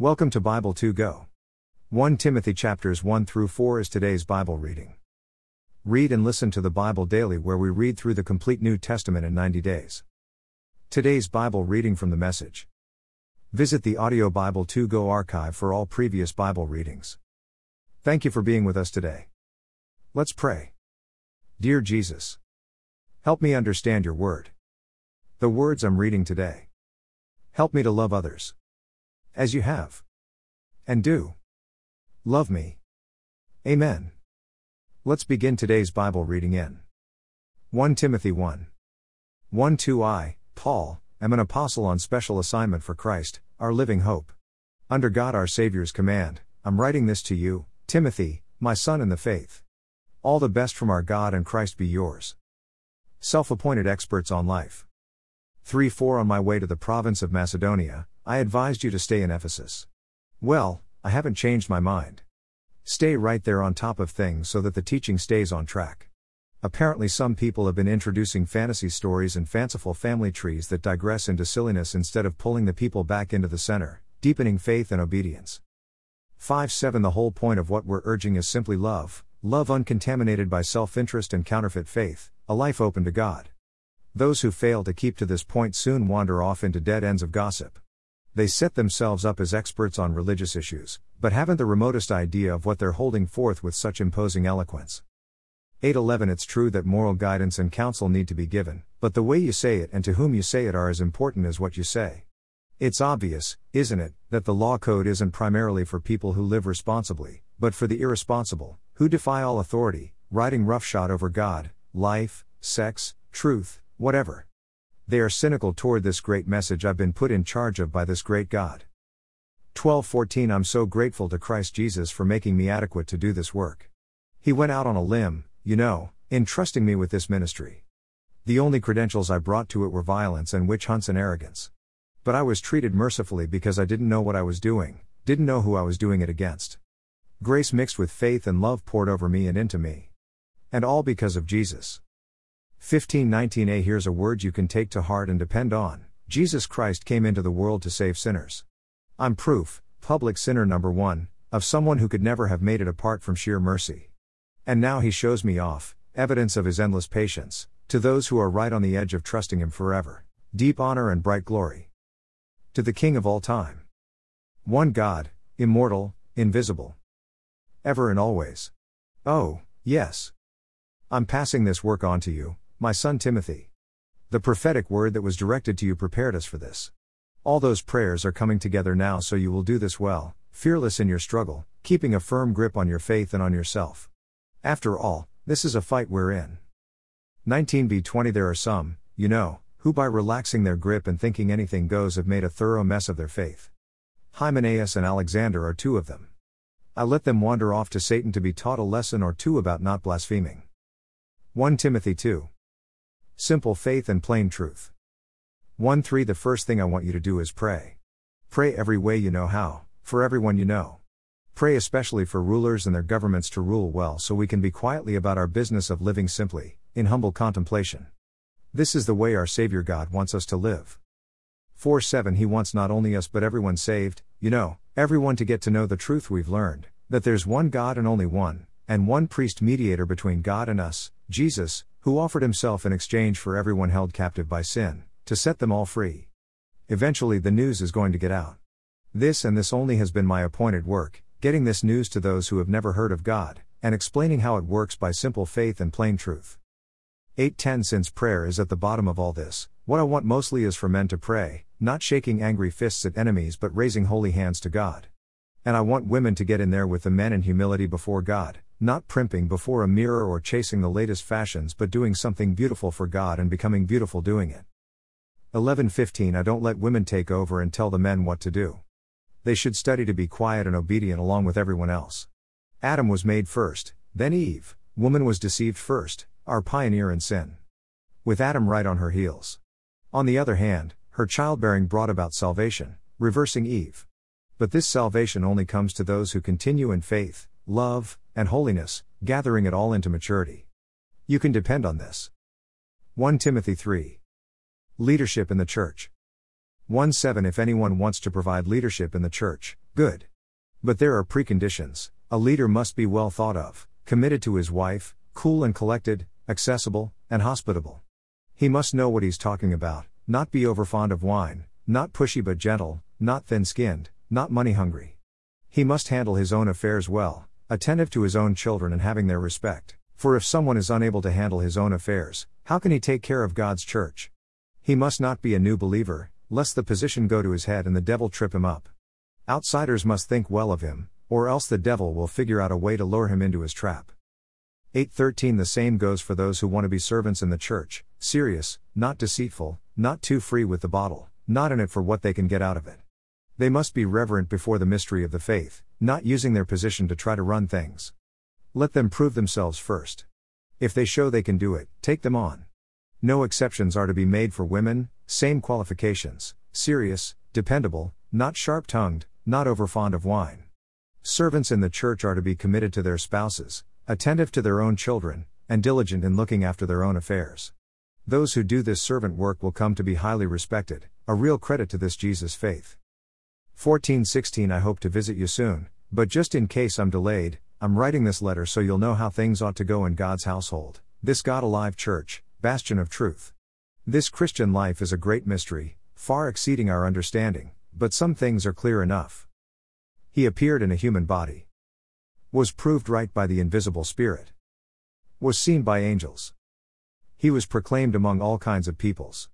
Welcome to Bible 2 Go. 1 Timothy chapters 1 through 4 is today's Bible reading. Read and listen to the Bible daily where we read through the complete New Testament in 90 days. Today's Bible reading from the message. Visit the Audio Bible 2 Go archive for all previous Bible readings. Thank you for being with us today. Let's pray. Dear Jesus, help me understand your word. The words I'm reading today. Help me to love others. As you have. And do. Love me. Amen. Let's begin today's Bible reading in 1 Timothy 1. 1 2 I, Paul, am an apostle on special assignment for Christ, our living hope. Under God our Savior's command, I'm writing this to you, Timothy, my son in the faith. All the best from our God and Christ be yours. Self appointed experts on life. 3 4 On my way to the province of Macedonia, I advised you to stay in Ephesus. Well, I haven't changed my mind. Stay right there on top of things so that the teaching stays on track. Apparently, some people have been introducing fantasy stories and fanciful family trees that digress into silliness instead of pulling the people back into the center, deepening faith and obedience. 5 7 The whole point of what we're urging is simply love, love uncontaminated by self interest and counterfeit faith, a life open to God. Those who fail to keep to this point soon wander off into dead ends of gossip. They set themselves up as experts on religious issues, but haven't the remotest idea of what they're holding forth with such imposing eloquence. 811 It's true that moral guidance and counsel need to be given, but the way you say it and to whom you say it are as important as what you say. It's obvious, isn't it, that the law code isn't primarily for people who live responsibly, but for the irresponsible, who defy all authority, riding roughshod over God, life, sex, truth, whatever. They are cynical toward this great message I've been put in charge of by this great God. 12:14 I'm so grateful to Christ Jesus for making me adequate to do this work. He went out on a limb, you know, entrusting me with this ministry. The only credentials I brought to it were violence and witch hunts and arrogance. But I was treated mercifully because I didn't know what I was doing, didn't know who I was doing it against. Grace mixed with faith and love poured over me and into me. And all because of Jesus. 1519a Here's a word you can take to heart and depend on Jesus Christ came into the world to save sinners. I'm proof, public sinner number one, of someone who could never have made it apart from sheer mercy. And now he shows me off, evidence of his endless patience, to those who are right on the edge of trusting him forever. Deep honor and bright glory. To the King of all time. One God, immortal, invisible. Ever and always. Oh, yes. I'm passing this work on to you, my son Timothy. The prophetic word that was directed to you prepared us for this. All those prayers are coming together now so you will do this well, fearless in your struggle, keeping a firm grip on your faith and on yourself. After all, this is a fight we're in. 19b20 There are some, you know, who by relaxing their grip and thinking anything goes have made a thorough mess of their faith. Hymenaeus and Alexander are two of them. I let them wander off to Satan to be taught a lesson or two about not blaspheming. 1 Timothy 2. Simple faith and plain truth. 1 3 The first thing I want you to do is pray. Pray every way you know how, for everyone you know. Pray especially for rulers and their governments to rule well so we can be quietly about our business of living simply, in humble contemplation. This is the way our Savior God wants us to live. 4 7 He wants not only us but everyone saved, you know, everyone to get to know the truth we've learned, that there's one God and only one, and one priest mediator between God and us, Jesus, who offered himself in exchange for everyone held captive by sin, to set them all free. Eventually, the news is going to get out. This and this only has been my appointed work, getting this news to those who have never heard of God, and explaining how it works by simple faith and plain truth. 810 Since prayer is at the bottom of all this, what I want mostly is for men to pray, not shaking angry fists at enemies but raising holy hands to God. And I want women to get in there with the men in humility before God, not primping before a mirror or chasing the latest fashions but doing something beautiful for God and becoming beautiful doing it. 11:15 I don't let women take over and tell the men what to do. They should study to be quiet and obedient along with everyone else. Adam was made first, then Eve. Woman was deceived first, our pioneer in sin. With Adam right on her heels. On the other hand, her childbearing brought about salvation, reversing Eve. But this salvation only comes to those who continue in faith, love, and holiness, gathering it all into maturity. You can depend on this. 1 Timothy 3. Leadership in the Church. 1 7 If anyone wants to provide leadership in the church, Good. But there are preconditions. A leader must be well thought of, committed to his wife, cool and collected, accessible, and hospitable. He must know what he's talking about, not be overfond of wine, not pushy but gentle, not thin skinned, not money hungry. He must handle his own affairs well, attentive to his own children and having their respect. For if someone is unable to handle his own affairs, how can he take care of God's church? He must not be a new believer, lest the position go to his head and the devil trip him up. Outsiders must think well of him, or else the devil will figure out a way to lure him into his trap. 813 The same goes for those who want to be servants in the church, serious, not deceitful, not too free with the bottle, not in it for what they can get out of it. They must be reverent before the mystery of the faith, not using their position to try to run things. Let them prove themselves first. If they show they can do it, take them on. No exceptions are to be made for women, same qualifications, serious, dependable, not sharp tongued, not overfond of wine. Servants in the church are to be committed to their spouses, attentive to their own children, and diligent in looking after their own affairs. Those who do this servant work will come to be highly respected, a real credit to this Jesus faith. 1416 I hope to visit you soon, but just in case I'm delayed, I'm writing this letter so you'll know how things ought to go in God's household, this God alive church, bastion of truth. This Christian life is a great mystery, far exceeding our understanding, but some things are clear enough. He appeared in a human body, was proved right by the invisible Spirit, was seen by angels. He was proclaimed among all kinds of peoples,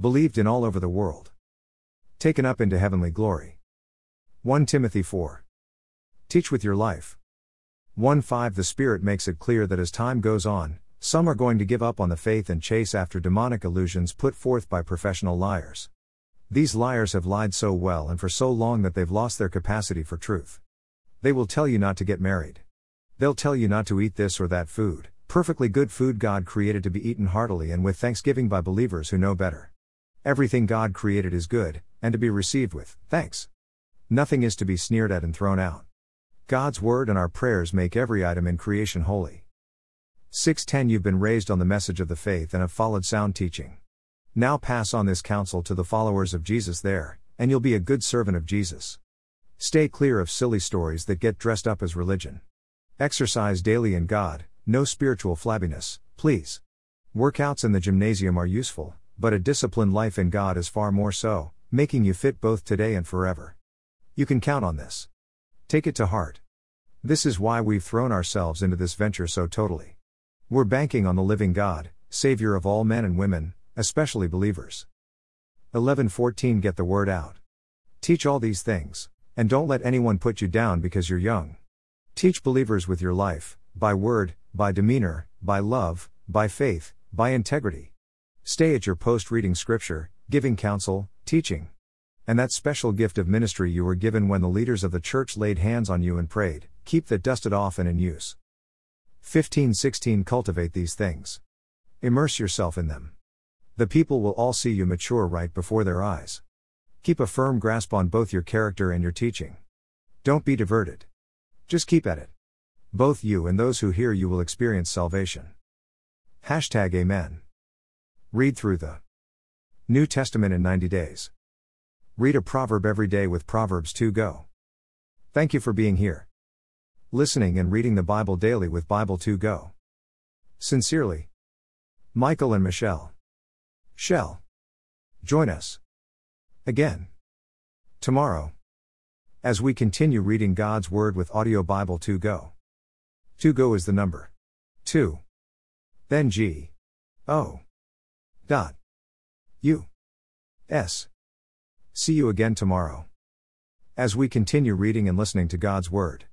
believed in all over the world, taken up into heavenly glory. 1 Timothy 4. Teach with your life. 1 5 The Spirit makes it clear that as time goes on, some are going to give up on the faith and chase after demonic illusions put forth by professional liars. These liars have lied so well and for so long that they've lost their capacity for truth. They will tell you not to get married. They'll tell you not to eat this or that food, perfectly good food God created to be eaten heartily and with thanksgiving by believers who know better. Everything God created is good, and to be received with thanks. Nothing is to be sneered at and thrown out. God's word and our prayers make every item in creation holy. 610 You've been raised on the message of the faith and have followed sound teaching. Now pass on this counsel to the followers of Jesus there, and you'll be a good servant of Jesus. Stay clear of silly stories that get dressed up as religion. Exercise daily in God, no spiritual flabbiness, please. Workouts in the gymnasium are useful, but a disciplined life in God is far more so, making you fit both today and forever. You can count on this. Take it to heart. This is why we've thrown ourselves into this venture so totally. We're banking on the living God, Savior of all men and women, especially believers. 1114 Get the word out. Teach all these things, and don't let anyone put you down because you're young. Teach believers with your life, by word, by demeanor, by love, by faith, by integrity. Stay at your post reading scripture, giving counsel, teaching. And that special gift of ministry you were given when the leaders of the church laid hands on you and prayed, keep that dusted off and in use. 1516 Cultivate these things. Immerse yourself in them. The people will all see you mature right before their eyes. Keep a firm grasp on both your character and your teaching. Don't be diverted. Just keep at it. Both you and those who hear you will experience salvation. Hashtag Amen. Read through the New Testament in 90 days. Read a proverb every day with Proverbs 2 Go. Thank you for being here. Listening and reading the Bible daily with Bible 2 Go. Sincerely, Michael and Michelle. Shell. Join us. Again. Tomorrow. As we continue reading God's Word with Audio Bible 2 Go. 2 Go is the number. 2. Then G. O. Dot. U. S. See you again tomorrow. As we continue reading and listening to God's Word.